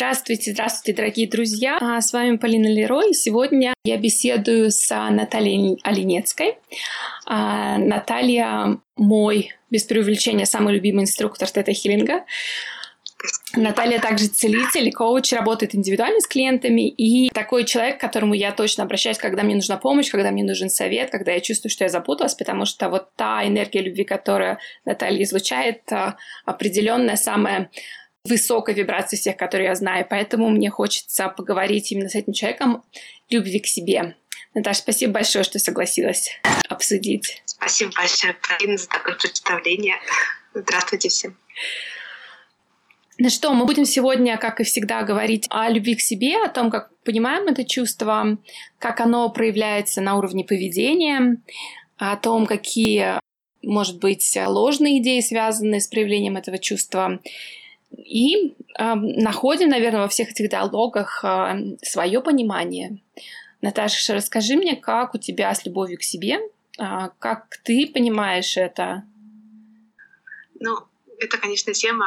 Здравствуйте, здравствуйте, дорогие друзья. А, с вами Полина Лерой. Сегодня я беседую с Натальей Оленецкой. А, Наталья мой, без преувеличения, самый любимый инструктор тета-хиллинга. Наталья также целитель, коуч, работает индивидуально с клиентами и такой человек, к которому я точно обращаюсь, когда мне нужна помощь, когда мне нужен совет, когда я чувствую, что я запуталась, потому что вот та энергия любви, которую Наталья излучает, а, определенная, самая высокой вибрации всех, которые я знаю. Поэтому мне хочется поговорить именно с этим человеком любви к себе. Наташа, спасибо большое, что согласилась обсудить. Спасибо большое, Полина, за такое представление. Здравствуйте всем. Ну что, мы будем сегодня, как и всегда, говорить о любви к себе, о том, как понимаем это чувство, как оно проявляется на уровне поведения, о том, какие, может быть, ложные идеи связаны с проявлением этого чувства, и э, находим, наверное, во всех этих диалогах э, свое понимание. Наташа, расскажи мне, как у тебя с любовью к себе, э, как ты понимаешь это? Ну, это, конечно, тема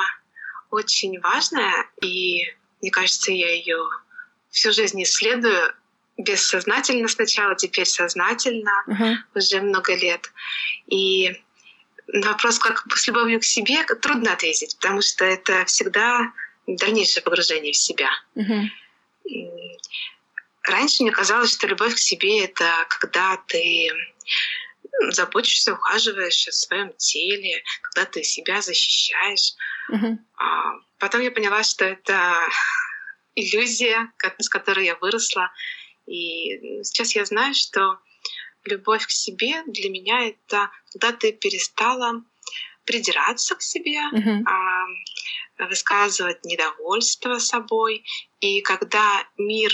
очень важная, и мне кажется, я ее всю жизнь исследую бессознательно сначала, теперь сознательно uh-huh. уже много лет. И на вопрос, как с любовью к себе, трудно ответить, потому что это всегда дальнейшее погружение в себя. Угу. Раньше мне казалось, что любовь к себе — это когда ты заботишься, ухаживаешь о своем теле, когда ты себя защищаешь. Угу. А потом я поняла, что это иллюзия, с которой я выросла. И сейчас я знаю, что любовь к себе для меня это когда ты перестала придираться к себе, uh-huh. а, высказывать недовольство собой, и когда мир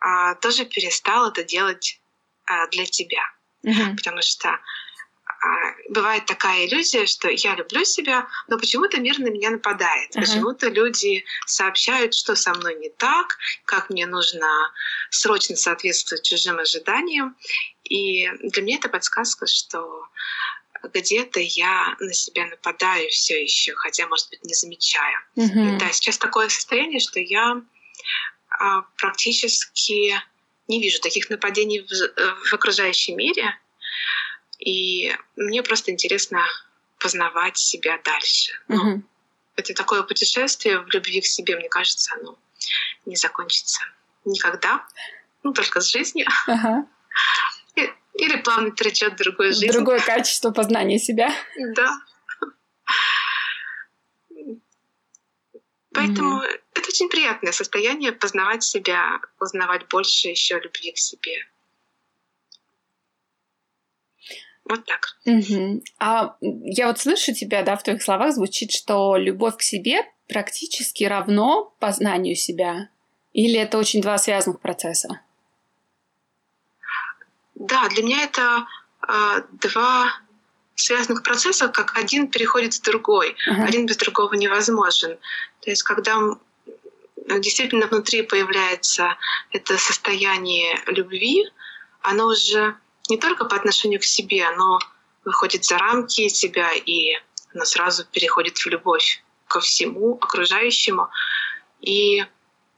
а, тоже перестал это делать а, для тебя, uh-huh. потому что а, бывает такая иллюзия, что я люблю себя, но почему-то мир на меня нападает. Uh-huh. Почему-то люди сообщают, что со мной не так, как мне нужно срочно соответствовать чужим ожиданиям. И для меня это подсказка, что где-то я на себя нападаю все еще, хотя, может быть, не замечаю. Uh-huh. Да, сейчас такое состояние, что я а, практически не вижу таких нападений в, в окружающем мире. И мне просто интересно познавать себя дальше. Ну, угу. Это такое путешествие в любви к себе, мне кажется, оно не закончится никогда. Ну, только с жизнью. Ага. Или плавно перейдет в другую жизнь. Другое качество познания себя. Да. Поэтому mm это очень приятное состояние познавать себя, узнавать больше еще любви к себе. Вот так. Угу. А я вот слышу тебя, да, в твоих словах звучит, что любовь к себе практически равно познанию себя. Или это очень два связанных процесса? Да, для меня это э, два связанных процесса, как один переходит в другой. Uh-huh. Один без другого невозможен. То есть, когда действительно внутри появляется это состояние любви, оно уже не только по отношению к себе, оно выходит за рамки себя, и оно сразу переходит в любовь ко всему окружающему. И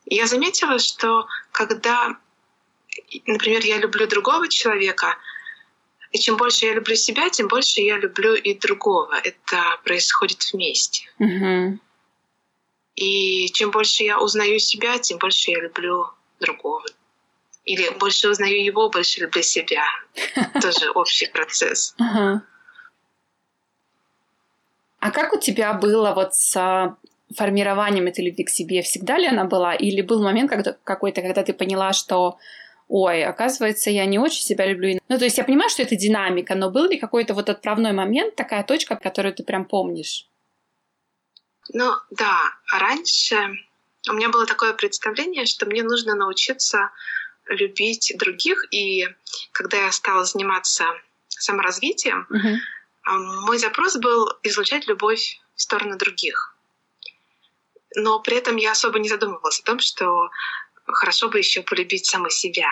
я заметила, что когда, например, я люблю другого человека, и чем больше я люблю себя, тем больше я люблю и другого. Это происходит вместе. Mm-hmm. И чем больше я узнаю себя, тем больше я люблю другого. Или больше узнаю его, больше люблю себя. Тоже общий процесс. А как у тебя было вот с а, формированием этой любви к себе? Всегда ли она была? Или был момент какой-то, когда ты поняла, что ой, оказывается, я не очень себя люблю. Ну, то есть я понимаю, что это динамика, но был ли какой-то вот отправной момент, такая точка, которую ты прям помнишь? Ну, да. Раньше у меня было такое представление, что мне нужно научиться любить других. И когда я стала заниматься саморазвитием, uh-huh. мой запрос был излучать любовь в сторону других. Но при этом я особо не задумывалась о том, что хорошо бы еще полюбить самой себя.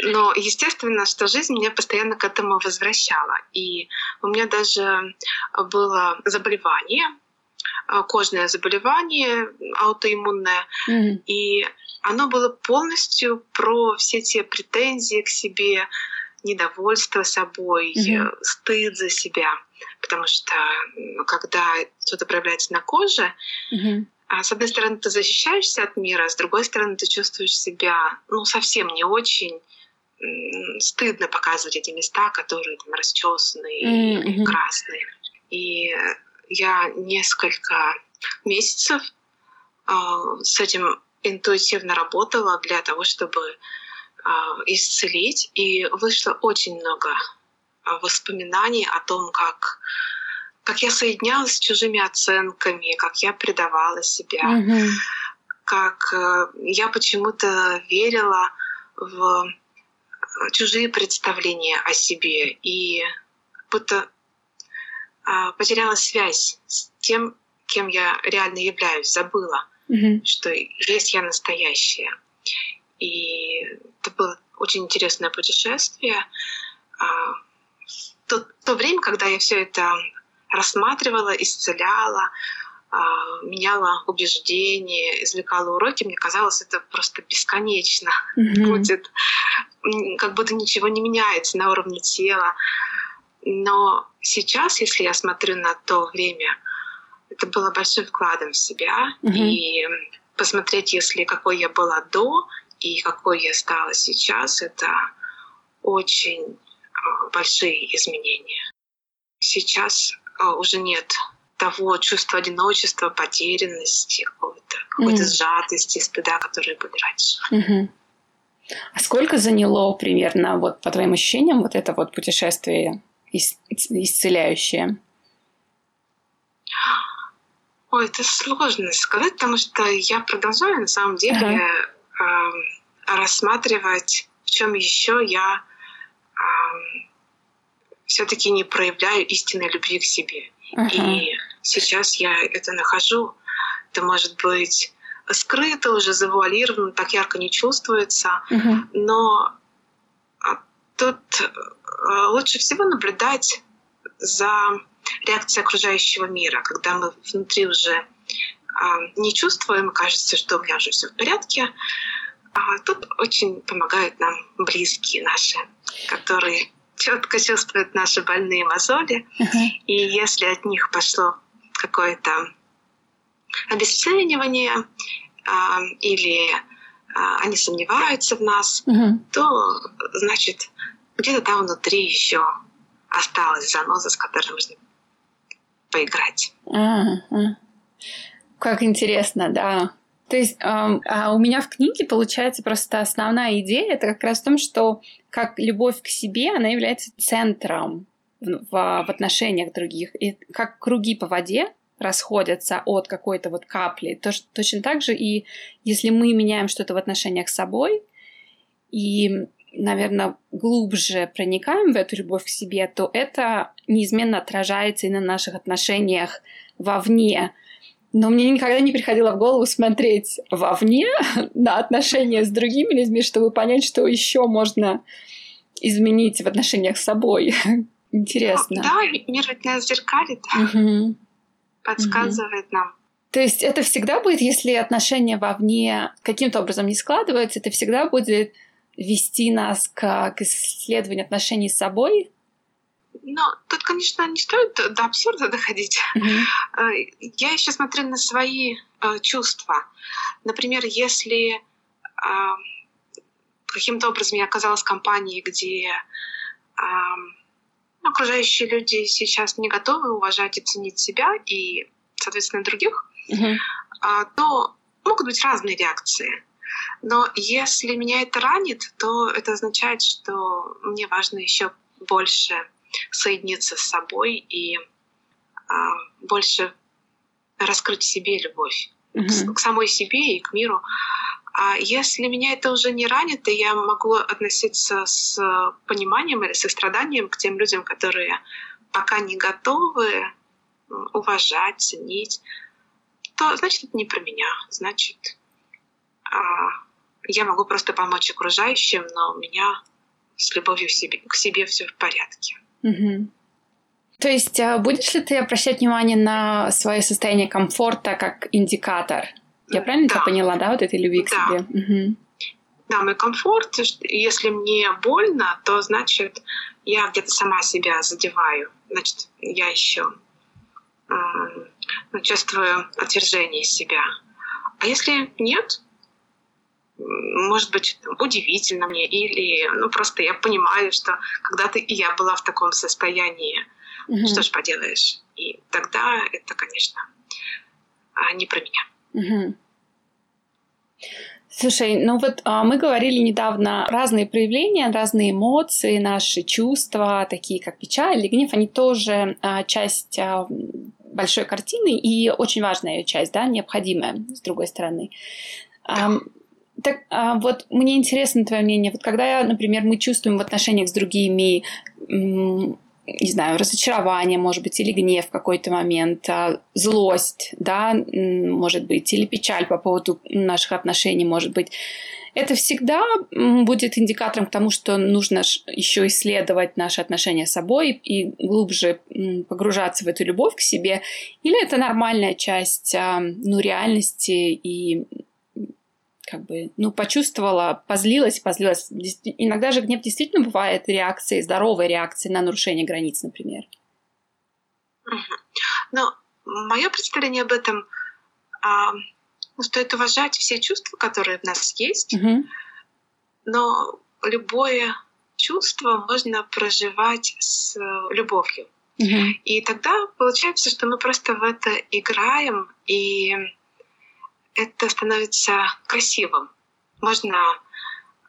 Но естественно, что жизнь меня постоянно к этому возвращала. И у меня даже было заболевание, кожное заболевание аутоиммунное. Mm-hmm. И оно было полностью про все те претензии к себе, недовольство собой, mm-hmm. стыд за себя. Потому что когда что-то проявляется на коже, mm-hmm. С одной стороны, ты защищаешься от мира, а с другой стороны, ты чувствуешь себя ну, совсем не очень стыдно показывать эти места, которые там расчесаны mm-hmm. и красные. И я несколько месяцев э, с этим интуитивно работала для того, чтобы э, исцелить. И вышло очень много воспоминаний о том, как как я соединялась с чужими оценками, как я предавала себя, mm-hmm. как э, я почему-то верила в чужие представления о себе и будто а, потеряла связь с тем, кем я реально являюсь, забыла, mm-hmm. что есть я настоящая. И это было очень интересное путешествие. А, то, то время, когда я все это рассматривала, исцеляла, а, меняла убеждения, извлекала уроки, мне казалось, это просто бесконечно mm-hmm. будет, как будто ничего не меняется на уровне тела. Но сейчас, если я смотрю на то время, это было большим вкладом в себя. Mm-hmm. И посмотреть, если какой я была до и какой я стала сейчас, это очень а, большие изменения. Сейчас уже нет того чувства одиночества, потерянности, какой-то, какой-то mm. сжатости, стыда, которые были раньше. Mm-hmm. А сколько заняло примерно, вот по твоим ощущениям, вот это вот путешествие исцеляющее? Ой, это сложно сказать, потому что я продолжаю на самом деле uh-huh. э, рассматривать, в чем еще я э, все-таки не проявляю истинной любви к себе. Uh-huh. И сейчас я это нахожу. Это может быть скрыто, уже завуалировано, так ярко не чувствуется. Uh-huh. Но а, тут э, лучше всего наблюдать за реакцией окружающего мира, когда мы внутри уже а, не чувствуем, кажется, что у меня уже все в порядке. А тут очень помогают нам близкие наши, которые четко чувствуют наши больные мозоли. Uh-huh. И если от них пошло какое-то обесценивание а, или а, они сомневаются в нас, uh-huh. то значит где-то там внутри еще осталась заноза, с которой нужно поиграть. Uh-huh. Как интересно, да. То есть э, а у меня в книге получается просто основная идея это как раз в том, что как любовь к себе, она является центром в, в, в отношениях других. И как круги по воде расходятся от какой-то вот капли, то, точно так же и если мы меняем что-то в отношениях с собой и, наверное, глубже проникаем в эту любовь к себе, то это неизменно отражается и на наших отношениях вовне. Но мне никогда не приходило в голову смотреть вовне на отношения с другими людьми, чтобы понять, что еще можно изменить в отношениях с собой. Интересно. Да, мир ведь нас зеркалит, угу. подсказывает угу. нам. То есть это всегда будет, если отношения вовне каким-то образом не складываются, это всегда будет вести нас к, к исследованию отношений с собой, но тут, конечно, не стоит до абсурда доходить. Mm-hmm. Я еще смотрю на свои э, чувства. Например, если каким-то образом я оказалась в компании, где окружающие люди сейчас не готовы уважать и ценить себя и, соответственно, других, mm-hmm. то могут быть разные реакции. Но если меня это ранит, то это означает, что мне важно еще больше соединиться с собой и а, больше раскрыть себе любовь mm-hmm. к самой себе и к миру. А если меня это уже не ранит, и я могу относиться с пониманием или состраданием к тем людям, которые пока не готовы уважать, ценить, то значит это не про меня. Значит, а, я могу просто помочь окружающим, но у меня с любовью к себе, к себе все в порядке. Угу. То есть а, будешь ли ты обращать внимание на свое состояние комфорта как индикатор? Я правильно да. тебя поняла, да, вот этой любви к да. себе? Угу. Да, мой комфорт, если мне больно, то значит я где-то сама себя задеваю. Значит, я еще ну, чувствую отвержение себя. А если нет, может быть, удивительно мне, или ну просто я понимаю, что когда-то и я была в таком состоянии. Угу. Что ж поделаешь? И тогда это, конечно, а, не про меня. Угу. Слушай, ну вот а, мы говорили недавно разные проявления, разные эмоции, наши чувства, такие как печаль или гнев, они тоже а, часть а, большой картины и очень важная ее часть, да, необходимая, с другой стороны. А, так а, вот мне интересно твое мнение. Вот когда, например, мы чувствуем в отношениях с другими не знаю, разочарование, может быть, или гнев в какой-то момент, а, злость, да, может быть, или печаль по поводу наших отношений, может быть. Это всегда будет индикатором к тому, что нужно еще исследовать наши отношения с собой и глубже погружаться в эту любовь к себе. Или это нормальная часть а, ну, реальности и как бы, ну, почувствовала, позлилась, позлилась. Иногда же гнев действительно бывает реакцией, здоровой реакцией на нарушение границ, например. Но мое представление об этом, а, ну, стоит уважать все чувства, которые в нас есть, угу. но любое чувство можно проживать с любовью. Угу. И тогда получается, что мы просто в это играем и это становится красивым. Можно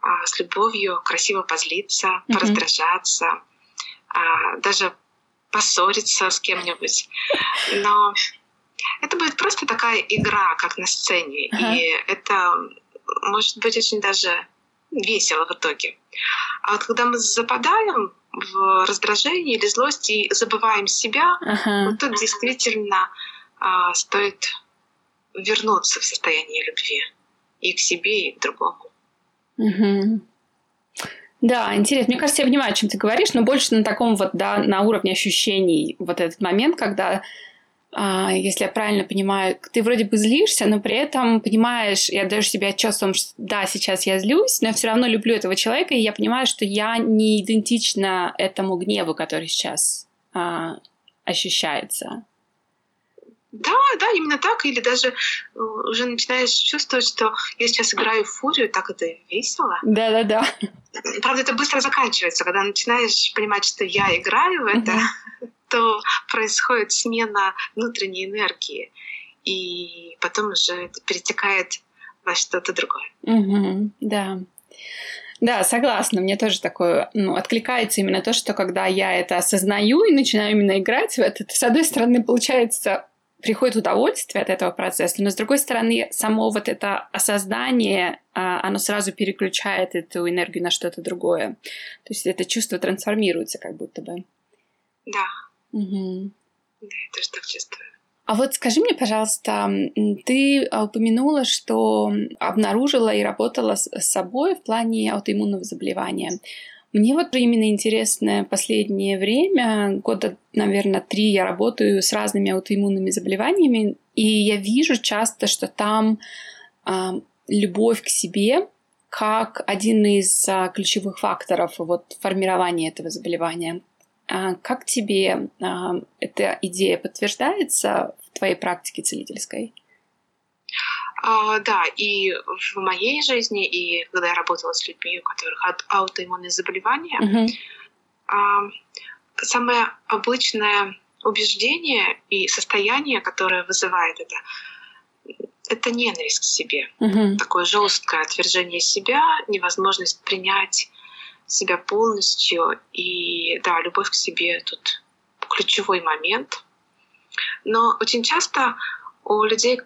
а, с любовью красиво позлиться, mm-hmm. пораздражаться, а, даже поссориться с кем-нибудь. Но это будет просто такая игра, как на сцене. Uh-huh. И это может быть очень даже весело в итоге. А вот когда мы западаем в раздражении или злости и забываем себя, uh-huh. вот тут действительно а, стоит вернуться в состояние любви и к себе, и к другому. Угу. Да, интересно. Мне кажется, я понимаю, о чем ты говоришь, но больше на таком вот, да, на уровне ощущений вот этот момент, когда а, если я правильно понимаю, ты вроде бы злишься, но при этом понимаешь и отдаешь себе отчет о том, что да, сейчас я злюсь, но я все равно люблю этого человека, и я понимаю, что я не идентична этому гневу, который сейчас а, ощущается. Да, да, именно так. Или даже э, уже начинаешь чувствовать, что я сейчас играю в фурию, так это весело. Да, да, да. Правда, это быстро заканчивается, когда начинаешь понимать, что я играю в это, uh-huh. то происходит смена внутренней энергии. И потом уже это перетекает во что-то другое. Угу, да. Да, согласна. Мне тоже такое, ну, откликается именно то, что когда я это осознаю и начинаю именно играть в это, то, с одной стороны, получается приходит удовольствие от этого процесса, но с другой стороны, само вот это осознание, а, оно сразу переключает эту энергию на что-то другое. То есть это чувство трансформируется как будто бы. Да. Угу. Да, я тоже так чувствую. А вот скажи мне, пожалуйста, ты упомянула, что обнаружила и работала с собой в плане аутоиммунного заболевания. Мне вот именно интересно последнее время, года, наверное, три я работаю с разными аутоиммунными заболеваниями, и я вижу часто, что там а, любовь к себе как один из а, ключевых факторов вот, формирования этого заболевания. А, как тебе а, эта идея подтверждается в твоей практике целительской? А, да, и в моей жизни, и когда я работала с людьми, у которых аутоиммунные заболевания, mm-hmm. а, самое обычное убеждение и состояние, которое вызывает это, это ненависть к себе. Mm-hmm. Такое жесткое отвержение себя, невозможность принять себя полностью. И да, любовь к себе тут ключевой момент. Но очень часто у людей,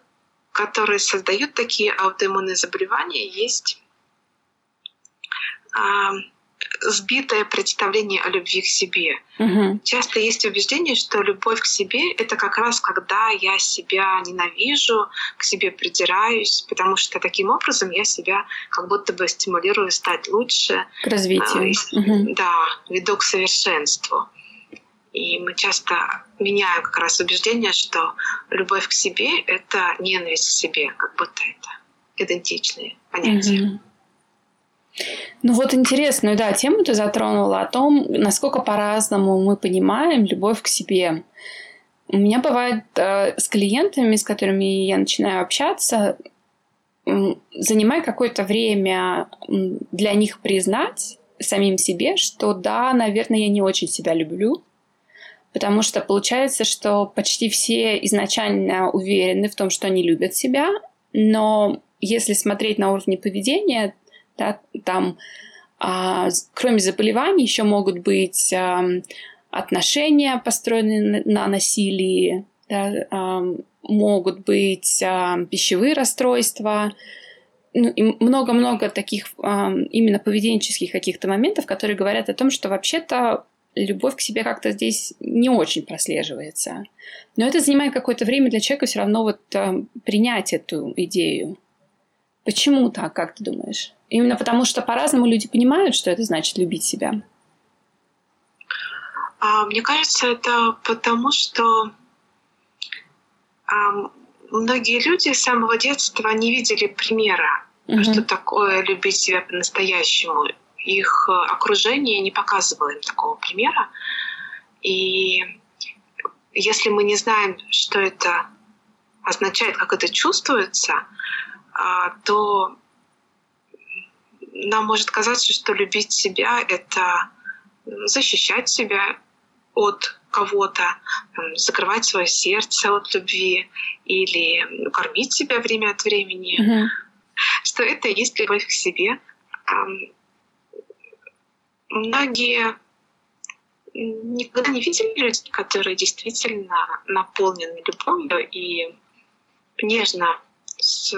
которые создают такие аутоиммунные заболевания, есть а, сбитое представление о любви к себе. Угу. Часто есть убеждение, что любовь к себе — это как раз когда я себя ненавижу, к себе придираюсь, потому что таким образом я себя как будто бы стимулирую стать лучше. К развитию. А, угу. Да, веду к совершенству. И мы часто меняем как раз убеждение, что любовь к себе — это ненависть к себе, как будто это идентичные понятия. Mm-hmm. Ну вот интересную, да, тему ты затронула о том, насколько по-разному мы понимаем любовь к себе. У меня бывает э, с клиентами, с которыми я начинаю общаться, занимай какое-то время для них признать самим себе, что да, наверное, я не очень себя люблю, потому что получается, что почти все изначально уверены в том, что они любят себя, но если смотреть на уровне поведения, да, там а, кроме заболеваний еще могут быть а, отношения, построенные на насилии, да, а, могут быть а, пищевые расстройства, ну, и много-много таких а, именно поведенческих каких-то моментов, которые говорят о том, что вообще-то любовь к себе как-то здесь не очень прослеживается. Но это занимает какое-то время для человека все равно вот а, принять эту идею. Почему так, как ты думаешь? Именно потому, что по-разному люди понимают, что это значит любить себя. А, мне кажется, это потому, что многие люди с самого детства не видели примера, угу. что такое любить себя по-настоящему. Их окружение не показывало им такого примера. И если мы не знаем, что это означает, как это чувствуется, а, то нам может казаться, что любить себя — это защищать себя от кого-то, закрывать свое сердце от любви или кормить себя время от времени, mm-hmm. что это и есть любовь к себе. Многие никогда не видели людей, которые действительно наполнены любовью и нежно с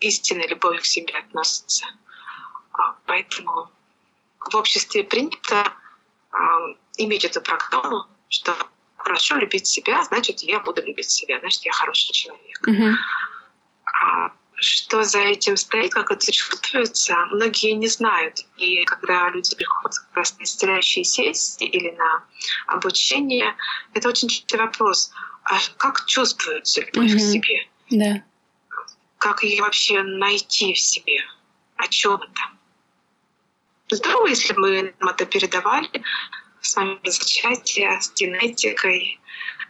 истинной любовью к себе относятся. А, поэтому в обществе принято а, иметь эту программу, что хорошо любить себя, значит, я буду любить себя, значит, я хороший человек. А что за этим стоит, как это чувствуется, многие не знают. И когда люди приходят как раз на исцеляющие сессии или на обучение, это очень частый вопрос. А как чувствуется любовь mm-hmm. к себе? Да как ее вообще найти в себе, о чем это. Здорово, если бы нам это передавали с вами зачатия, с генетикой,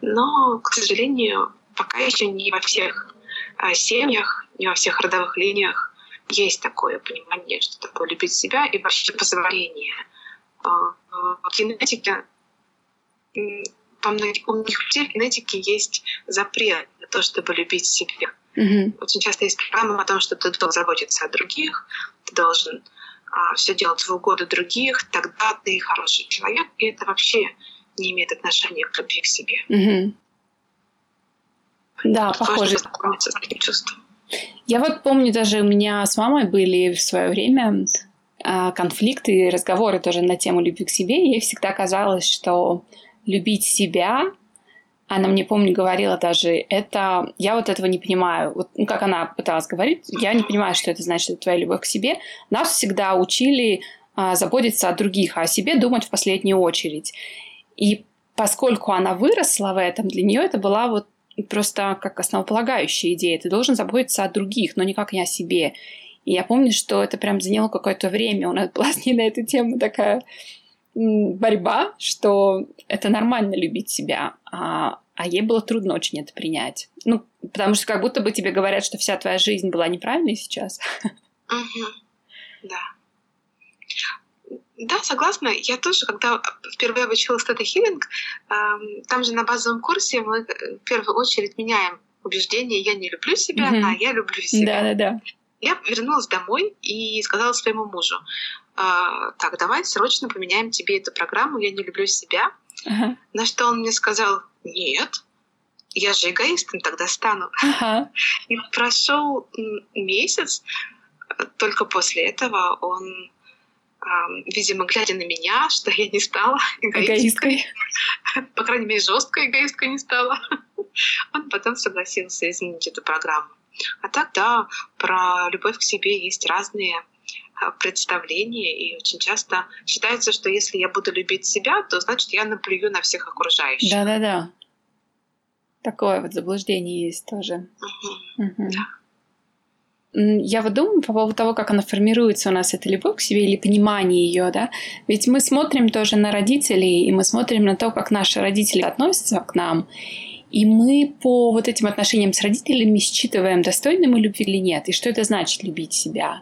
но, к сожалению, пока еще не во всех а, семьях, не во всех родовых линиях есть такое понимание, что такое любить себя и вообще позволение. А, в генетике у многих людей в генетике есть запрет на то, чтобы любить себя. Mm-hmm. Очень часто есть программа о том, что ты должен заботиться о других, ты должен а, все делать в угоду других, тогда ты хороший человек, и это вообще не имеет отношения к любви к себе. Mm-hmm. Да, похоже. с таким чувством. Я вот помню, даже у меня с мамой были в свое время а, конфликты и разговоры тоже на тему любви к себе. Ей всегда казалось, что любить себя она мне, помню, говорила даже, это, я вот этого не понимаю. Вот, ну, как она пыталась говорить, я не понимаю, что это значит, это твоя любовь к себе. Нас всегда учили а, заботиться о других, а о себе думать в последнюю очередь. И поскольку она выросла в этом, для нее это была вот просто как основополагающая идея. Ты должен заботиться о других, но никак не о себе. И я помню, что это прям заняло какое-то время. У нас была с ней на эту тему такая борьба, что это нормально любить себя, а, а ей было трудно очень это принять. Ну, потому что как будто бы тебе говорят, что вся твоя жизнь была неправильной сейчас. Угу. Да. Да, согласна. Я тоже, когда впервые обучилась Хиллинг, эм, там же на базовом курсе мы в первую очередь меняем убеждение «я не люблю себя», mm-hmm. а «я люблю себя». Да-да-да. Я вернулась домой и сказала своему мужу, «А, так, давай срочно поменяем тебе эту программу, я не люблю себя. Uh-huh. На что он мне сказал, нет, я же эгоистом тогда стану. Uh-huh. И прошел месяц, только после этого он, видимо, глядя на меня, что я не стала эгоисткой, эгоисткой. по крайней мере, жесткой эгоисткой не стала, он потом согласился изменить эту программу. А так, да, про любовь к себе есть разные а, представление, и очень часто считается, что если я буду любить себя, то значит я наплюю на всех окружающих. Да-да-да. Такое вот заблуждение есть тоже. Угу. Угу. Да. Я вот думаю по поводу того, как она формируется у нас, эта любовь к себе или понимание ее, да. Ведь мы смотрим тоже на родителей, и мы смотрим на то, как наши родители относятся к нам. И мы по вот этим отношениям с родителями считываем, достойны мы любви или нет, и что это значит любить себя.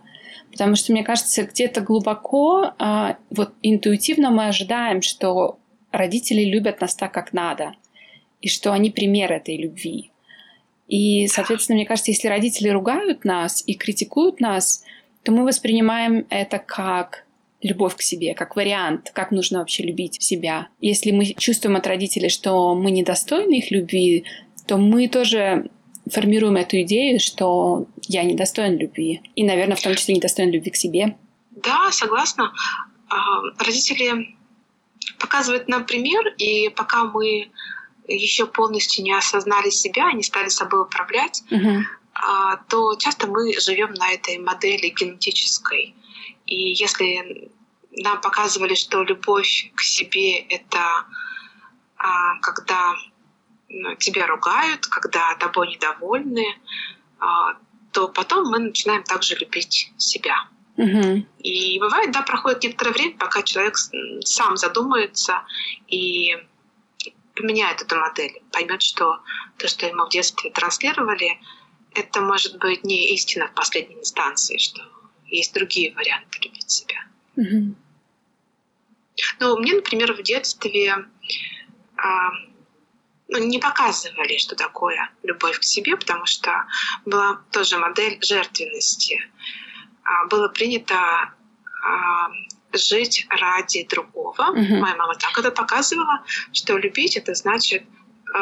Потому что, мне кажется, где-то глубоко, а, вот интуитивно мы ожидаем, что родители любят нас так, как надо, и что они пример этой любви. И, соответственно, мне кажется, если родители ругают нас и критикуют нас, то мы воспринимаем это как любовь к себе, как вариант, как нужно вообще любить себя. Если мы чувствуем от родителей, что мы недостойны их любви, то мы тоже формируем эту идею, что я недостоин любви. И, наверное, в том числе недостоин любви к себе. Да, согласна. А, родители показывают нам пример, и пока мы еще полностью не осознали себя, не стали собой управлять, uh-huh. то часто мы живем на этой модели генетической. И если нам показывали, что любовь к себе — это а, когда ну, тебя ругают, когда тобой недовольны, то потом мы начинаем также любить себя. Uh-huh. И бывает, да, проходит некоторое время, пока человек сам задумается и поменяет эту модель, поймет, что то, что ему в детстве транслировали, это может быть не истина в последней инстанции, что есть другие варианты любить себя. Mm-hmm. Ну, мне, например, в детстве а, ну, не показывали, что такое любовь к себе, потому что была тоже модель жертвенности. А, было принято а, жить ради другого. Uh-huh. Моя мама так это показывала, что любить это значит э,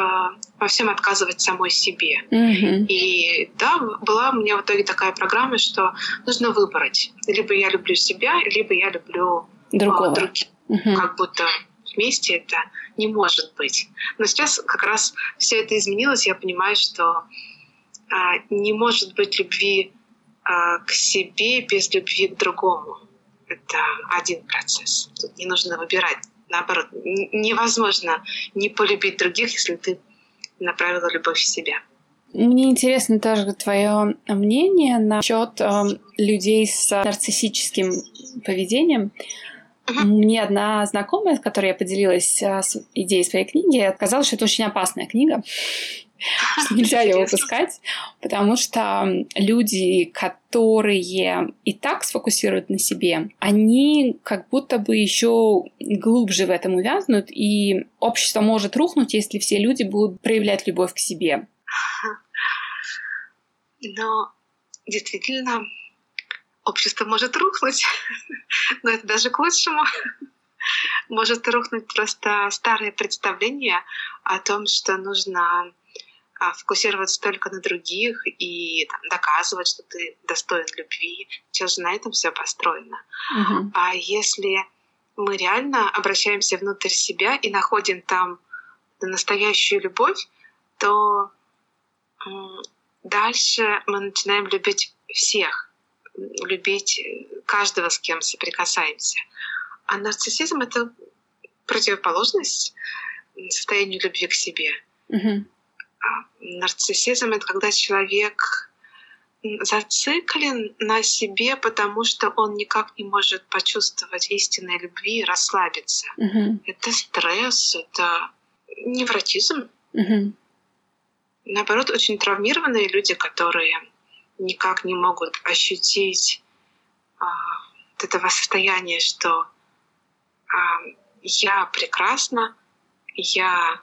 во всем отказывать самой себе. Uh-huh. И да, была у меня в итоге такая программа, что нужно выбрать. Либо я люблю себя, либо я люблю другого. Э, других. Uh-huh. Как будто вместе это не может быть. Но сейчас как раз все это изменилось, я понимаю, что э, не может быть любви э, к себе без любви к другому это один процесс. Тут не нужно выбирать. Наоборот, невозможно не полюбить других, если ты направила любовь в себя. Мне интересно тоже твое мнение насчет э, людей с нарциссическим поведением. Uh-huh. Мне одна знакомая, с которой я поделилась э, идеей своей книги, сказала, что это очень опасная книга нельзя ее выпускать, потому что люди, которые и так сфокусируют на себе, они как будто бы еще глубже в этом увязнут, и общество может рухнуть, если все люди будут проявлять любовь к себе. Но действительно, общество может рухнуть, но это даже к лучшему. Может рухнуть просто старое представление о том, что нужно фокусироваться только на других и там, доказывать, что ты достоин любви. Сейчас же на этом все построено. Uh-huh. А если мы реально обращаемся внутрь себя и находим там настоящую любовь, то дальше мы начинаем любить всех, любить каждого, с кем соприкасаемся. А нарциссизм — это противоположность состоянию любви к себе. Uh-huh. Нарциссизм — это когда человек зациклен на себе, потому что он никак не может почувствовать истинной любви и расслабиться. Uh-huh. Это стресс, это невротизм. Uh-huh. Наоборот, очень травмированные люди, которые никак не могут ощутить а, вот этого состояния, что а, я прекрасна, я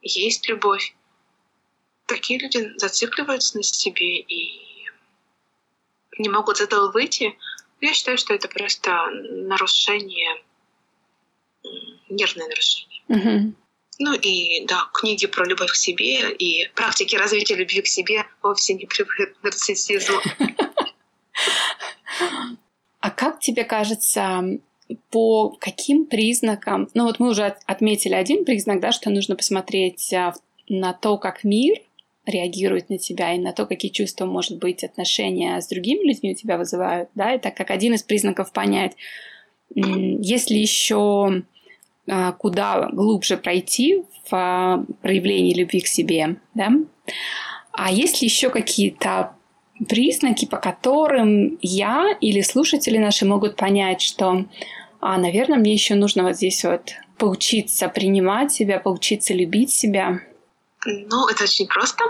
есть любовь, такие люди зацикливаются на себе и не могут из этого выйти. Я считаю, что это просто нарушение, нервное нарушение. Угу. Ну и да, книги про любовь к себе и практики развития любви к себе вовсе не приводят к нарциссизму. А как тебе кажется, по каким признакам, ну вот мы уже отметили один признак, да, что нужно посмотреть а, на то, как мир реагирует на тебя и на то, какие чувства, может быть, отношения с другими людьми у тебя вызывают, да, это как один из признаков понять, если еще а, куда глубже пройти в а, проявлении любви к себе, да, а есть ли еще какие-то признаки, по которым я или слушатели наши могут понять, что, а, наверное, мне еще нужно вот здесь вот поучиться принимать себя, поучиться любить себя? Ну, это очень просто.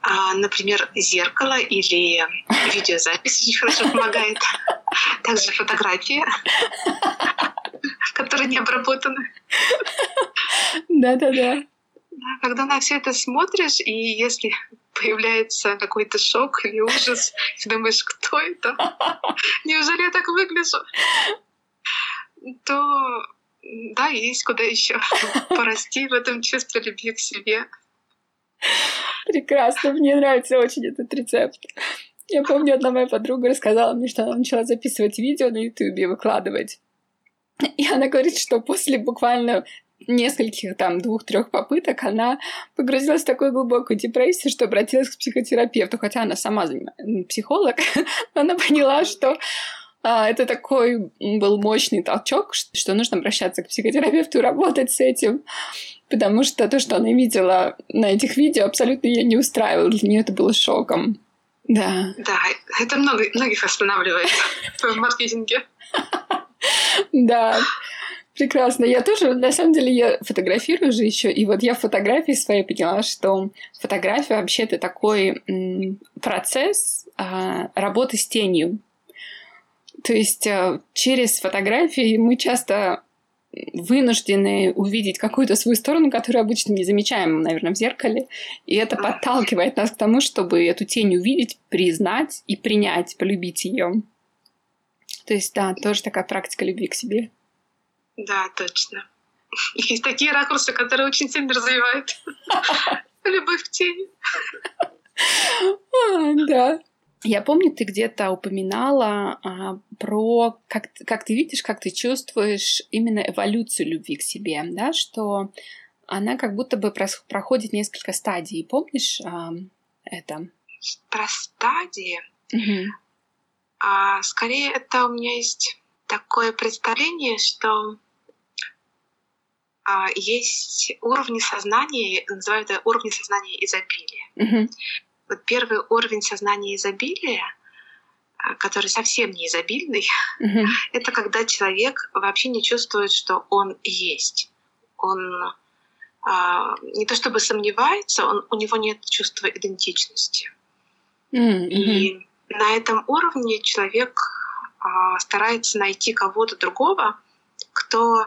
А, например, зеркало или видеозапись очень хорошо помогает. Также фотографии, которые не обработаны. Да-да-да. Когда на все это смотришь, и если появляется какой-то шок или ужас, ты думаешь, кто это? Неужели я так выгляжу? То да, есть куда еще порасти в этом чувстве любви к себе. Прекрасно, мне нравится очень этот рецепт. Я помню, одна моя подруга рассказала мне, что она начала записывать видео на YouTube и выкладывать. И она говорит, что после буквально нескольких там двух-трех попыток она погрузилась в такую глубокую депрессию, что обратилась к психотерапевту, хотя она сама психолог, она поняла, что это такой был мощный толчок, что нужно обращаться к психотерапевту и работать с этим, потому что то, что она видела на этих видео, абсолютно ее не устраивало, для нее это было шоком. Да. Да, это много, многих останавливает в маркетинге. Да. Прекрасно. Я тоже, на самом деле, я фотографирую же еще. И вот я в фотографии своей поняла, что фотография вообще это такой м, процесс а, работы с тенью. То есть а, через фотографии мы часто вынуждены увидеть какую-то свою сторону, которую обычно не замечаем, наверное, в зеркале. И это подталкивает нас к тому, чтобы эту тень увидеть, признать и принять, полюбить ее. То есть, да, тоже такая практика любви к себе. Да, точно. Есть такие ракурсы, которые очень сильно развивают любовь к тени. А, да. Я помню, ты где-то упоминала а, про как, как ты видишь, как ты чувствуешь именно эволюцию любви к себе, да, что она как будто бы проходит несколько стадий. Помнишь а, это? Про стадии? Угу. А, скорее, это у меня есть такое представление, что а, есть уровни сознания, называют это уровни сознания изобилия. Mm-hmm. Вот первый уровень сознания изобилия, а, который совсем не изобильный, mm-hmm. это когда человек вообще не чувствует, что он есть. Он а, не то чтобы сомневается, он, у него нет чувства идентичности. Mm-hmm. И на этом уровне человек а, старается найти кого-то другого, кто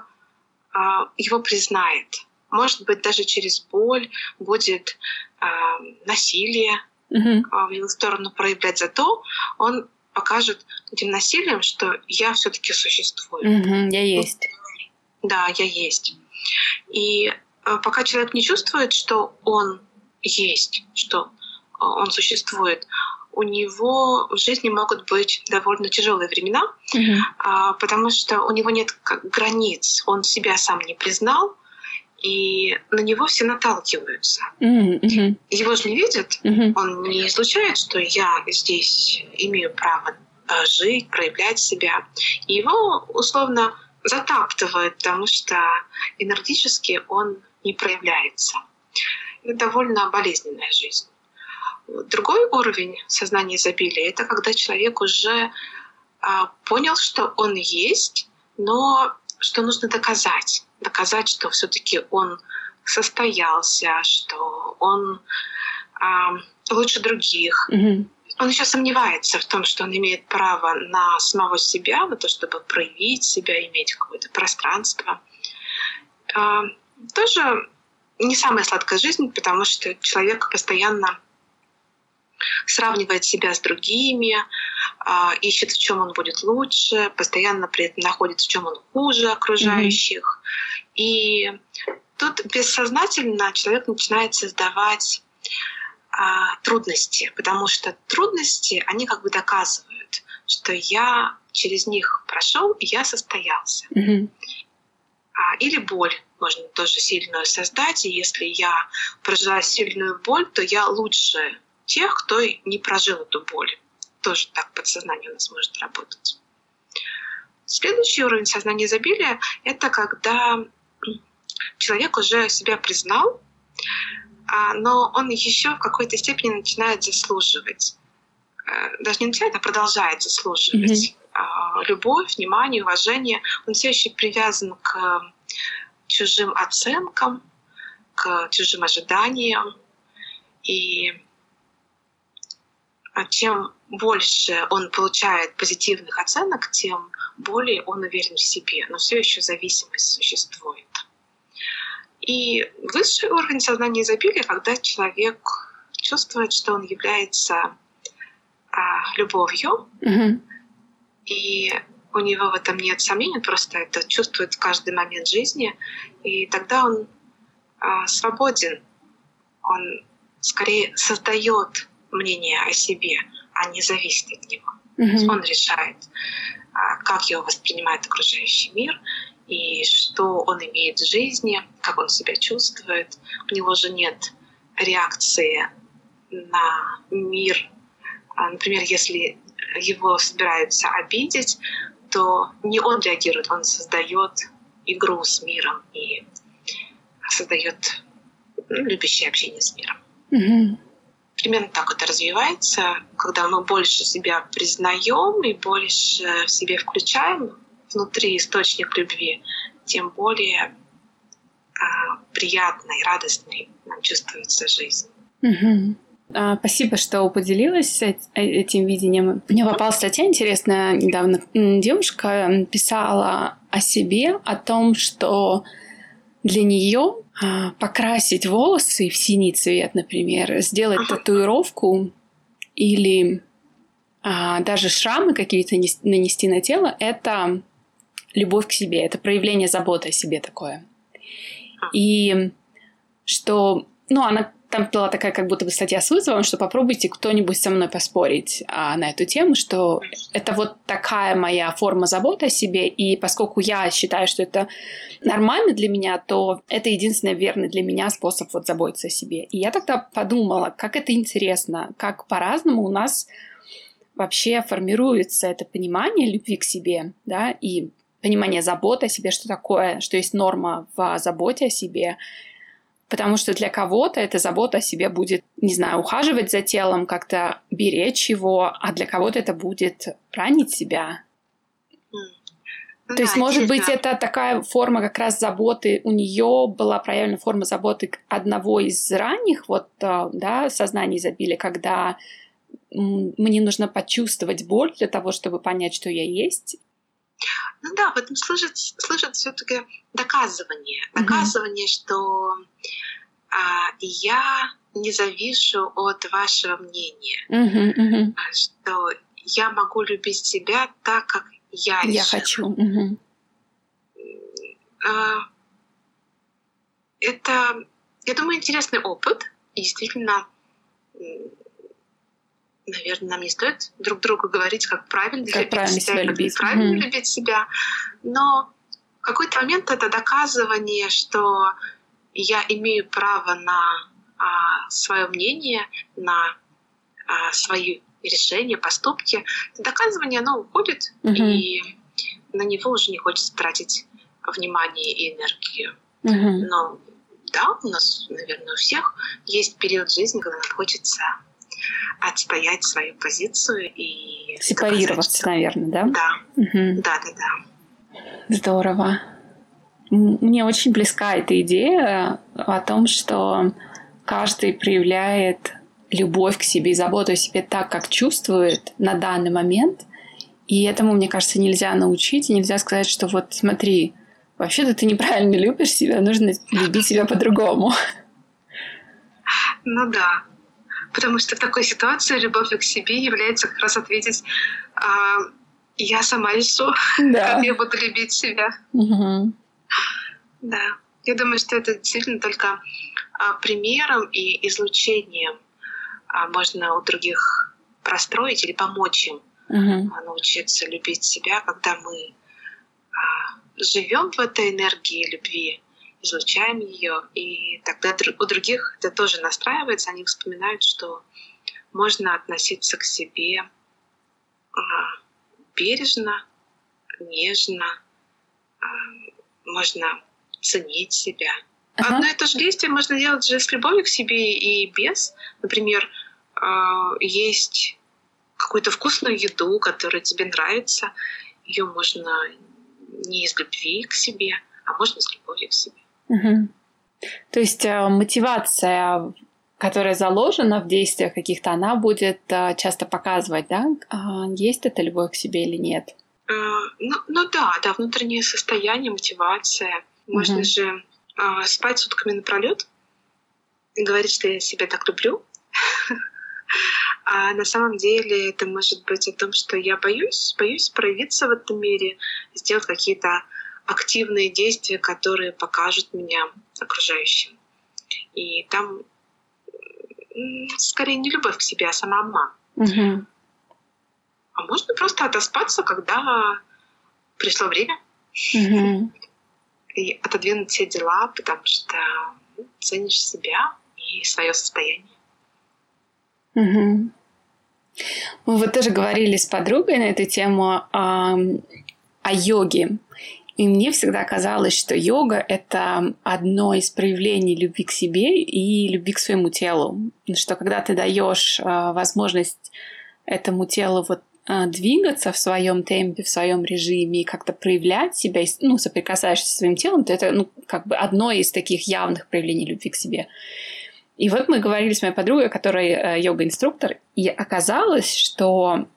а, его признает. Может быть, даже через боль будет а, насилие mm-hmm. в его сторону проявлять. Зато он покажет этим насилием, что я все-таки существую. Mm-hmm, я есть. Да, я есть. И пока человек не чувствует, что он есть, что он существует, у него в жизни могут быть довольно тяжелые времена, mm-hmm. а, потому что у него нет границ, он себя сам не признал, и на него все наталкиваются. Mm-hmm. Его же не видят, mm-hmm. он не излучает, что я здесь имею право а, жить, проявлять себя. И его условно затаптывают, потому что энергетически он не проявляется. Это довольно болезненная жизнь. Другой уровень сознания изобилия — это когда человек уже а, понял, что он есть, но что нужно доказать. Доказать, что все таки он состоялся, что он а, лучше других. Mm-hmm. Он еще сомневается в том, что он имеет право на самого себя, на то, чтобы проявить себя, иметь какое-то пространство. А, тоже не самая сладкая жизнь, потому что человек постоянно сравнивает себя с другими, ищет, в чем он будет лучше, постоянно при этом находит, в чем он хуже окружающих. Mm-hmm. И тут бессознательно человек начинает создавать а, трудности, потому что трудности, они как бы доказывают, что я через них прошел, и я состоялся. Mm-hmm. А, или боль можно тоже сильную создать. И если я прожила сильную боль, то я лучше тех, кто не прожил эту боль. Тоже так подсознание у нас может работать. Следующий уровень сознания изобилия — это когда человек уже себя признал, а, но он еще в какой-то степени начинает заслуживать. Э, даже не начинает, а продолжает заслуживать. Mm-hmm. Любовь, внимание, уважение. Он все еще привязан к чужим оценкам, к чужим ожиданиям. И чем больше он получает позитивных оценок, тем более он уверен в себе. Но все еще зависимость существует. И высший уровень сознания изобилия, когда человек чувствует, что он является а, любовью, mm-hmm. и у него в этом нет сомнений, он просто это чувствует в каждый момент жизни, и тогда он а, свободен, он скорее создает мнение о себе, а не зависит от него. Mm-hmm. Он решает, а, как его воспринимает окружающий мир, и что он имеет в жизни, как он себя чувствует. У него же нет реакции на мир. А, например, если его собираются обидеть, то не он реагирует, он создает игру с миром и создает ну, любящее общение с миром. Mm-hmm. Примерно так это развивается, когда мы больше себя признаем и больше в себе включаем, внутри источник любви, тем более а, приятной, радостной нам чувствуется жизнь. Угу. А, спасибо, что поделилась э, этим видением. Мне попала статья интересная недавно. Девушка писала о себе, о том, что для нее покрасить волосы в синий цвет, например, сделать ага. татуировку или а, даже шрамы какие-то нанести на тело, это любовь к себе, это проявление заботы о себе такое. И что, ну, она там была такая как будто бы статья с вызовом, что попробуйте кто-нибудь со мной поспорить а, на эту тему, что это вот такая моя форма заботы о себе, и поскольку я считаю, что это нормально для меня, то это единственный верный для меня способ вот заботиться о себе. И я тогда подумала, как это интересно, как по-разному у нас вообще формируется это понимание любви к себе, да, и понимание заботы о себе, что такое, что есть норма в заботе о себе. Потому что для кого-то эта забота о себе будет, не знаю, ухаживать за телом, как-то беречь его, а для кого-то это будет ранить себя. То есть, может быть, это такая форма как раз заботы. У нее была проявлена форма заботы одного из ранних вот, э, да, сознаний изобилия, когда мне нужно почувствовать боль для того, чтобы понять, что я есть, ну да, в этом служит, служит все-таки доказывание. Доказывание, mm-hmm. что а, я не завишу от вашего мнения. Mm-hmm, mm-hmm. Что я могу любить себя так, как я. Я хочу. Mm-hmm. А, это, я думаю, интересный опыт. И действительно, наверное, нам не стоит друг другу говорить, как правильно как любить правильно себя, как любить. правильно mm-hmm. любить себя. Но в какой-то момент это доказывание, что я имею право на а, свое мнение, на а, свои решения, поступки. Это доказывание, оно уходит, mm-hmm. и на него уже не хочется тратить внимание и энергию. Mm-hmm. Но да, у нас, наверное, у всех есть период жизни, когда нам хочется отстоять свою позицию и сепарироваться, доказать, наверное, да? Да. Угу. Да, да, да. Здорово. Мне очень близка эта идея о том, что каждый проявляет любовь к себе и заботу о себе так, как чувствует на данный момент. И этому, мне кажется, нельзя научить, и нельзя сказать, что вот смотри, вообще-то ты неправильно любишь себя, нужно любить себя по-другому. Ну да, потому что в такой ситуации любовь к себе является как раз ответить а, «я сама решу, да. как я буду любить себя». Угу. Да, я думаю, что это действительно только а, примером и излучением а, можно у других простроить или помочь им угу. научиться любить себя, когда мы а, живем в этой энергии любви, излучаем ее, и тогда у других это тоже настраивается, они вспоминают, что можно относиться к себе а, бережно, нежно, а, можно ценить себя. Ага. Одно и то же действие можно делать же с любовью к себе и без. Например, а, есть какую-то вкусную еду, которая тебе нравится, ее можно не из любви к себе, а можно с любовью к себе. Угу. То есть э, мотивация, которая заложена в действиях каких-то, она будет э, часто показывать, да, а есть это любовь к себе или нет. Э, ну, ну да, да, внутреннее состояние, мотивация. Можно угу. же спать сутками напролет и говорить, что я себя так люблю. А на самом деле это может быть о том, что я боюсь, боюсь проявиться в этом мире, сделать какие-то активные действия, которые покажут меня окружающим. И там скорее не любовь к себе, а самообман. Угу. А можно просто отоспаться, когда пришло время. Угу. И отодвинуть все дела, потому что ценишь себя и свое состояние. Угу. Мы вот тоже говорили с подругой на эту тему о, о йоге. И мне всегда казалось, что йога — это одно из проявлений любви к себе и любви к своему телу. Что когда ты даешь э, возможность этому телу вот э, двигаться в своем темпе, в своем режиме и как-то проявлять себя, ну, соприкасаешься со своим телом, то это, ну, как бы одно из таких явных проявлений любви к себе. И вот мы говорили с моей подругой, которая э, йога-инструктор, и оказалось, что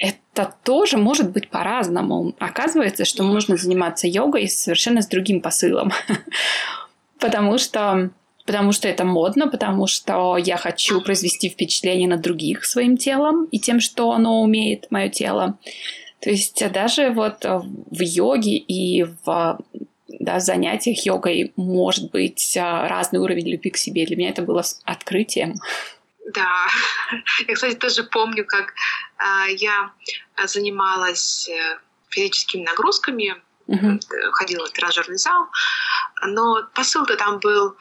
это тоже может быть по-разному. Оказывается, что можно заниматься йогой совершенно с другим посылом. потому что потому что это модно, потому что я хочу произвести впечатление на других своим телом и тем, что оно умеет, мое тело. То есть даже вот в йоге и в да, занятиях йогой может быть а, разный уровень любви к себе. Для меня это было открытием. Да, я, кстати, тоже помню, как э, я занималась э, физическими нагрузками, uh-huh. ходила в тренажерный зал, но посыл-то там был,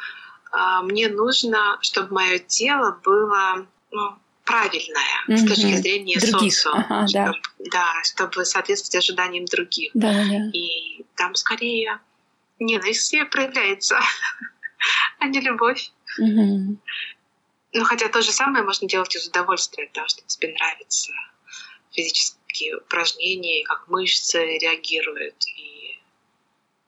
э, мне нужно, чтобы мое тело было ну, правильное uh-huh. с точки зрения других. социума, ага, чтобы, да. да, чтобы соответствовать ожиданиям других. Да, да. И там скорее ненависть проявляется, а не любовь. Угу. Ну, хотя то же самое можно делать из удовольствия, того, что тебе нравится физические упражнения, как мышцы реагируют, и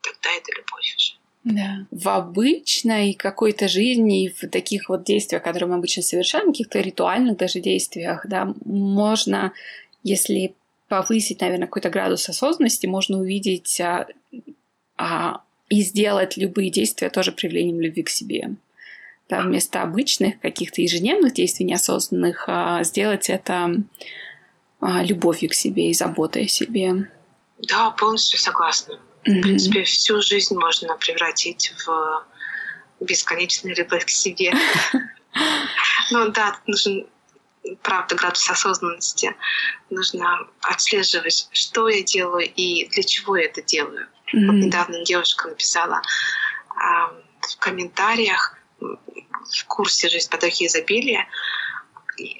тогда это любовь уже. Да. В обычной какой-то жизни, в таких вот действиях, которые мы обычно совершаем, каких-то ритуальных даже действиях, да, можно, если повысить, наверное, какой-то градус осознанности, можно увидеть а, а, и сделать любые действия тоже проявлением любви к себе. Да, вместо обычных каких-то ежедневных действий неосознанных а, сделать это а, любовью к себе и заботой о себе. Да, полностью согласна. Mm-hmm. В принципе, всю жизнь можно превратить в бесконечную любовь к себе. Ну да, нужен правда, градус осознанности. Нужно отслеживать, что я делаю и для чего я это делаю. Mm-hmm. Вот недавно девушка написала а, в комментариях в курсе «Жизнь потоки изобилия»,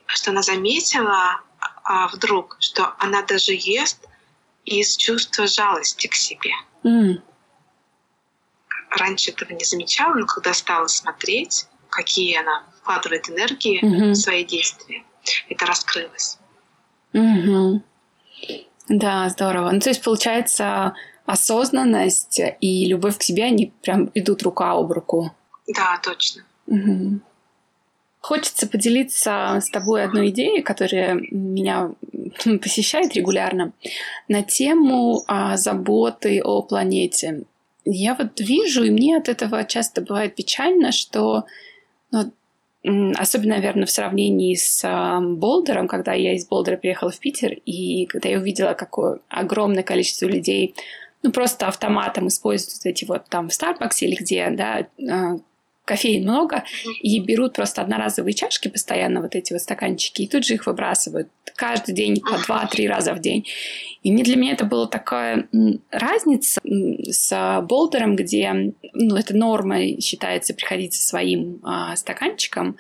что она заметила а, вдруг, что она даже ест из чувства жалости к себе. Mm. Раньше этого не замечала, но когда стала смотреть, какие она вкладывает энергии mm-hmm. в свои действия, это раскрылось. Mm-hmm. Да, здорово. Ну, то есть, получается, осознанность и любовь к себе, они прям идут рука об руку. Да, точно. Угу. Хочется поделиться с тобой одной идеей, которая меня посещает регулярно, на тему а, заботы о планете. Я вот вижу, и мне от этого часто бывает печально, что ну, особенно, наверное, в сравнении с э, Болдером, когда я из Болдера приехала в Питер, и когда я увидела, какое огромное количество людей ну, просто автоматом используют эти вот там в Старбаксе или где, да, кофеин много, и берут просто одноразовые чашки постоянно, вот эти вот стаканчики, и тут же их выбрасывают каждый день по два-три раза в день. И мне, для меня это была такая разница с болдером, где ну, это норма считается приходить со своим а, стаканчиком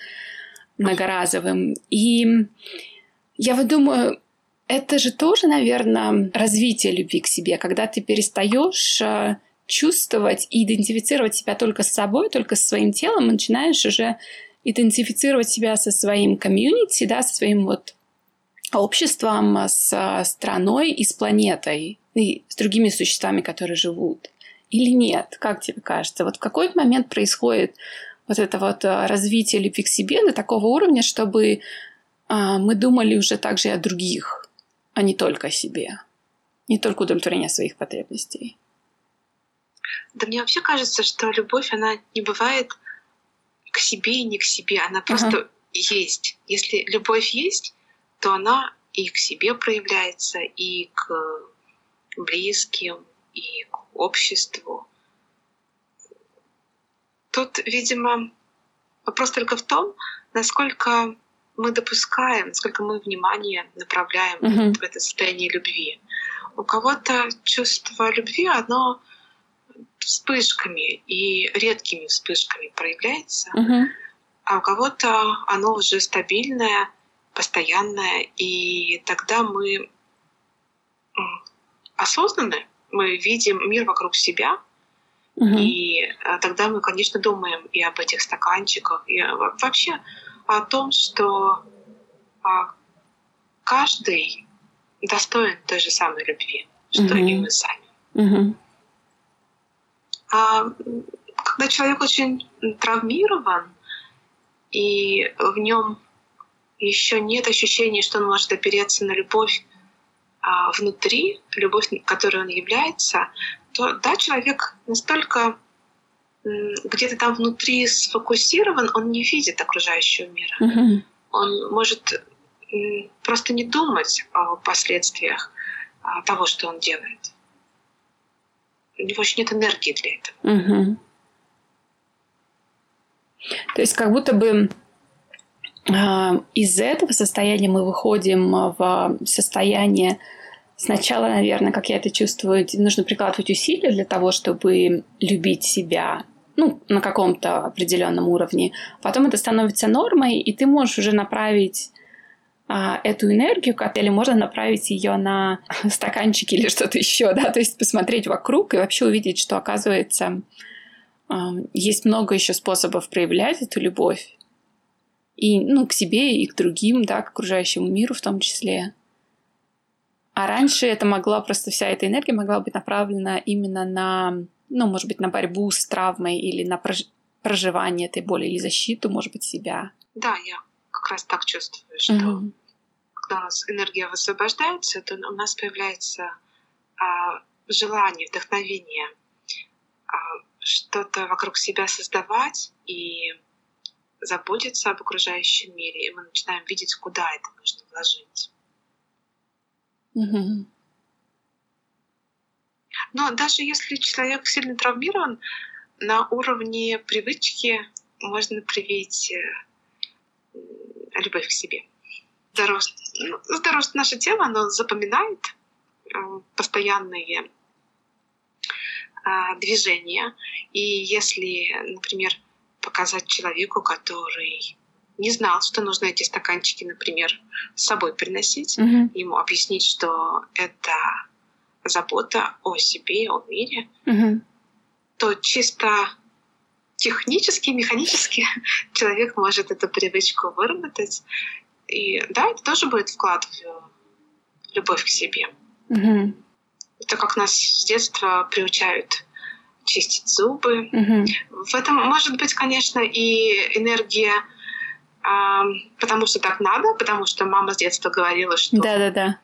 многоразовым. И я вот думаю, это же тоже, наверное, развитие любви к себе, когда ты перестаешь а, чувствовать и идентифицировать себя только с собой, только со своим телом, и начинаешь уже идентифицировать себя со своим комьюнити, да, со своим вот обществом, с страной и с планетой, и с другими существами, которые живут. Или нет? Как тебе кажется? Вот в какой момент происходит вот это вот а, развитие любви к себе до такого уровня, чтобы а, мы думали уже также и о других, а не только о себе, не только удовлетворение своих потребностей. Да мне вообще кажется, что любовь, она не бывает к себе и не к себе, она просто uh-huh. есть. Если любовь есть, то она и к себе проявляется, и к близким, и к обществу. Тут, видимо, вопрос только в том, насколько мы допускаем, насколько мы внимание направляем uh-huh. в это состояние любви. У кого-то чувство любви, оно вспышками и редкими вспышками проявляется, uh-huh. а у кого-то оно уже стабильное, постоянное, и тогда мы осознаны, мы видим мир вокруг себя, uh-huh. и а, тогда мы, конечно, думаем и об этих стаканчиках, и вообще о том, что а, каждый достоин той же самой любви, что uh-huh. и мы сами. Uh-huh. А когда человек очень травмирован, и в нем еще нет ощущения, что он может опереться на любовь а, внутри, любовь, которой он является, то да, человек настолько где-то там внутри сфокусирован, он не видит окружающего мира. Mm-hmm. Он может просто не думать о последствиях а, того, что он делает. У него еще нет энергии для этого. Угу. То есть как будто бы а, из этого состояния мы выходим в состояние сначала, наверное, как я это чувствую, нужно прикладывать усилия для того, чтобы любить себя, ну, на каком-то определенном уровне. Потом это становится нормой, и ты можешь уже направить эту энергию, или можно направить ее на стаканчики или что-то еще, да, то есть посмотреть вокруг и вообще увидеть, что оказывается а, есть много еще способов проявлять эту любовь и, ну, к себе, и к другим, да, к окружающему миру в том числе. А раньше это могла просто вся эта энергия могла быть направлена именно на, ну, может быть, на борьбу с травмой или на проживание этой боли или защиту, может быть, себя. Да, я как раз так чувствую, что угу. Когда у нас энергия высвобождается, то у нас появляется а, желание, вдохновение а, что-то вокруг себя создавать и заботиться об окружающем мире, и мы начинаем видеть, куда это нужно вложить. Угу. Но даже если человек сильно травмирован, на уровне привычки можно привить э, любовь к себе. Здоров... Ну, здоров... Наше тело, оно запоминает э, постоянные а, движения. И если, например, показать человеку, который не знал, что нужно эти стаканчики, например, с собой приносить, mm-hmm. ему объяснить, что это забота о себе, о мире, mm-hmm. то чисто технически, механически человек может эту привычку выработать. И да, это тоже будет вклад в любовь к себе. Mm-hmm. Это как нас с детства приучают чистить зубы. Mm-hmm. В этом может быть, конечно, и энергия потому что так надо, потому что мама с детства говорила, что Да-да-да.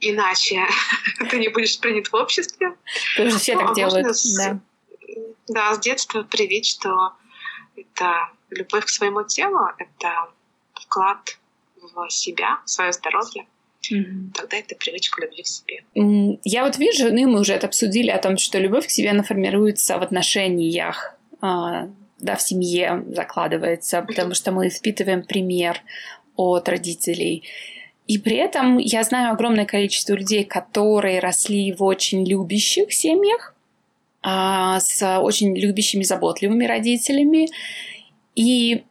иначе ты не будешь принят в обществе. Потому что все ну, так а делают. С, да. да, с детства привить, что это любовь к своему телу, это вклад в себя, в свое здоровье. Mm-hmm. Тогда это привычка любви к себе. Я вот вижу, ну мы уже это обсудили, о том, что любовь к себе, она формируется в отношениях а, да, в семье закладывается, потому что мы впитываем пример от родителей. И при этом я знаю огромное количество людей, которые росли в очень любящих семьях, а, с очень любящими, заботливыми родителями. И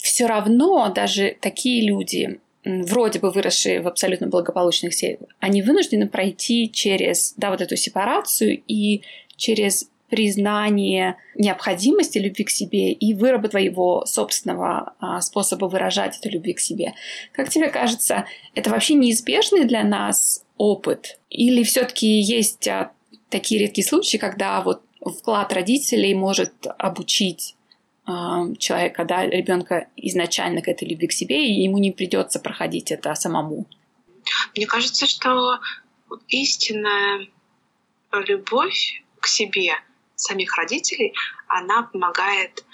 все равно даже такие люди, вроде бы выросшие в абсолютно благополучных семьях, они вынуждены пройти через да, вот эту сепарацию и через признание необходимости любви к себе и выработка твоего собственного а, способа выражать эту любви к себе. Как тебе кажется, это вообще неизбежный для нас опыт? Или все-таки есть а, такие редкие случаи, когда вот вклад родителей может обучить человека, да, ребенка изначально к этой любви к себе, и ему не придется проходить это самому? Мне кажется, что истинная любовь к себе — самих родителей, она помогает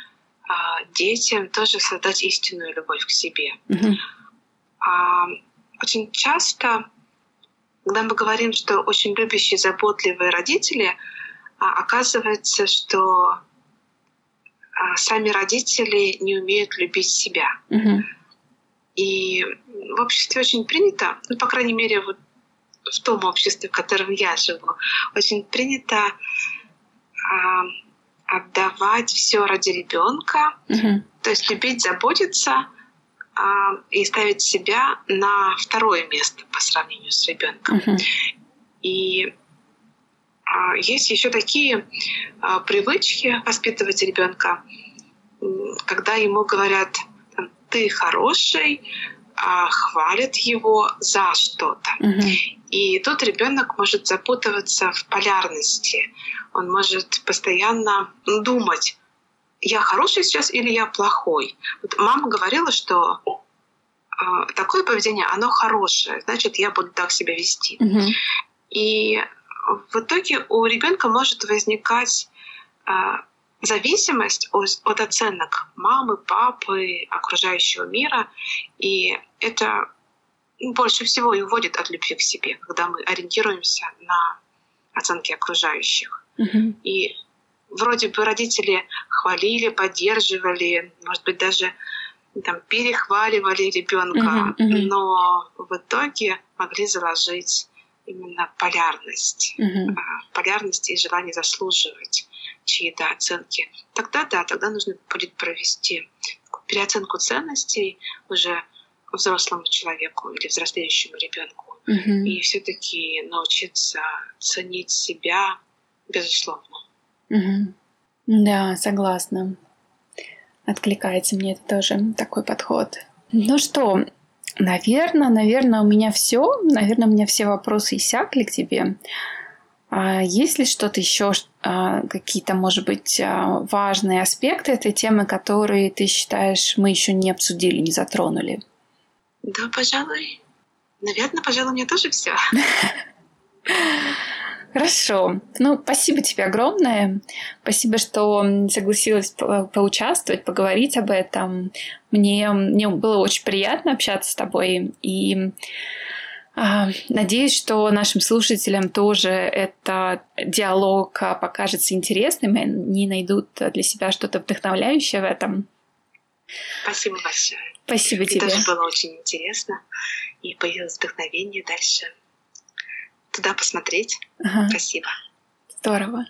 а, детям тоже создать истинную любовь к себе. Mm-hmm. А, очень часто, когда мы говорим, что очень любящие, заботливые родители, а, оказывается, что а, сами родители не умеют любить себя. Mm-hmm. И в обществе очень принято, ну, по крайней мере, вот в том обществе, в котором я живу, очень принято а, отдавать все ради ребенка, угу. то есть любить, заботиться а, и ставить себя на второе место по сравнению с ребенком. Угу. И а, есть еще такие а, привычки воспитывать ребенка, когда ему говорят, ты хороший, а, хвалят его за что-то. Угу. И тут ребенок может запутываться в полярности. Он может постоянно думать, я хороший сейчас или я плохой. Вот мама говорила, что э, такое поведение, оно хорошее, значит, я буду так себя вести. Угу. И в итоге у ребенка может возникать э, зависимость от, от оценок мамы, папы, окружающего мира. И это больше всего и уводит от любви к себе, когда мы ориентируемся на оценки окружающих. Mm-hmm. И вроде бы родители хвалили, поддерживали, может быть, даже там, перехваливали ребенка, mm-hmm. Mm-hmm. но в итоге могли заложить именно полярность, mm-hmm. полярность и желание заслуживать чьи-то оценки. Тогда да, тогда нужно будет провести переоценку ценностей уже взрослому человеку или взрослеющему ребенку. Угу. И все-таки научиться ценить себя, безусловно. Угу. Да, согласна. Откликается мне это тоже такой подход. Ну что, наверное, наверное, у меня все. Наверное, у меня все вопросы иссякли к тебе. А есть ли что-то еще, а, какие-то, может быть, а, важные аспекты этой темы, которые ты считаешь мы еще не обсудили, не затронули? Да, пожалуй. Наверное, пожалуй, у меня тоже все. Хорошо. Ну, спасибо тебе огромное. Спасибо, что согласилась по поучаствовать, поговорить об этом. Мне, мне было очень приятно общаться с тобой. И а, надеюсь, что нашим слушателям тоже этот диалог покажется интересным, и они найдут для себя что-то вдохновляющее в этом. Спасибо большое. Спасибо Мне тебе. тоже было очень интересно. И появилось вдохновение дальше туда посмотреть. Ага. Спасибо. Здорово.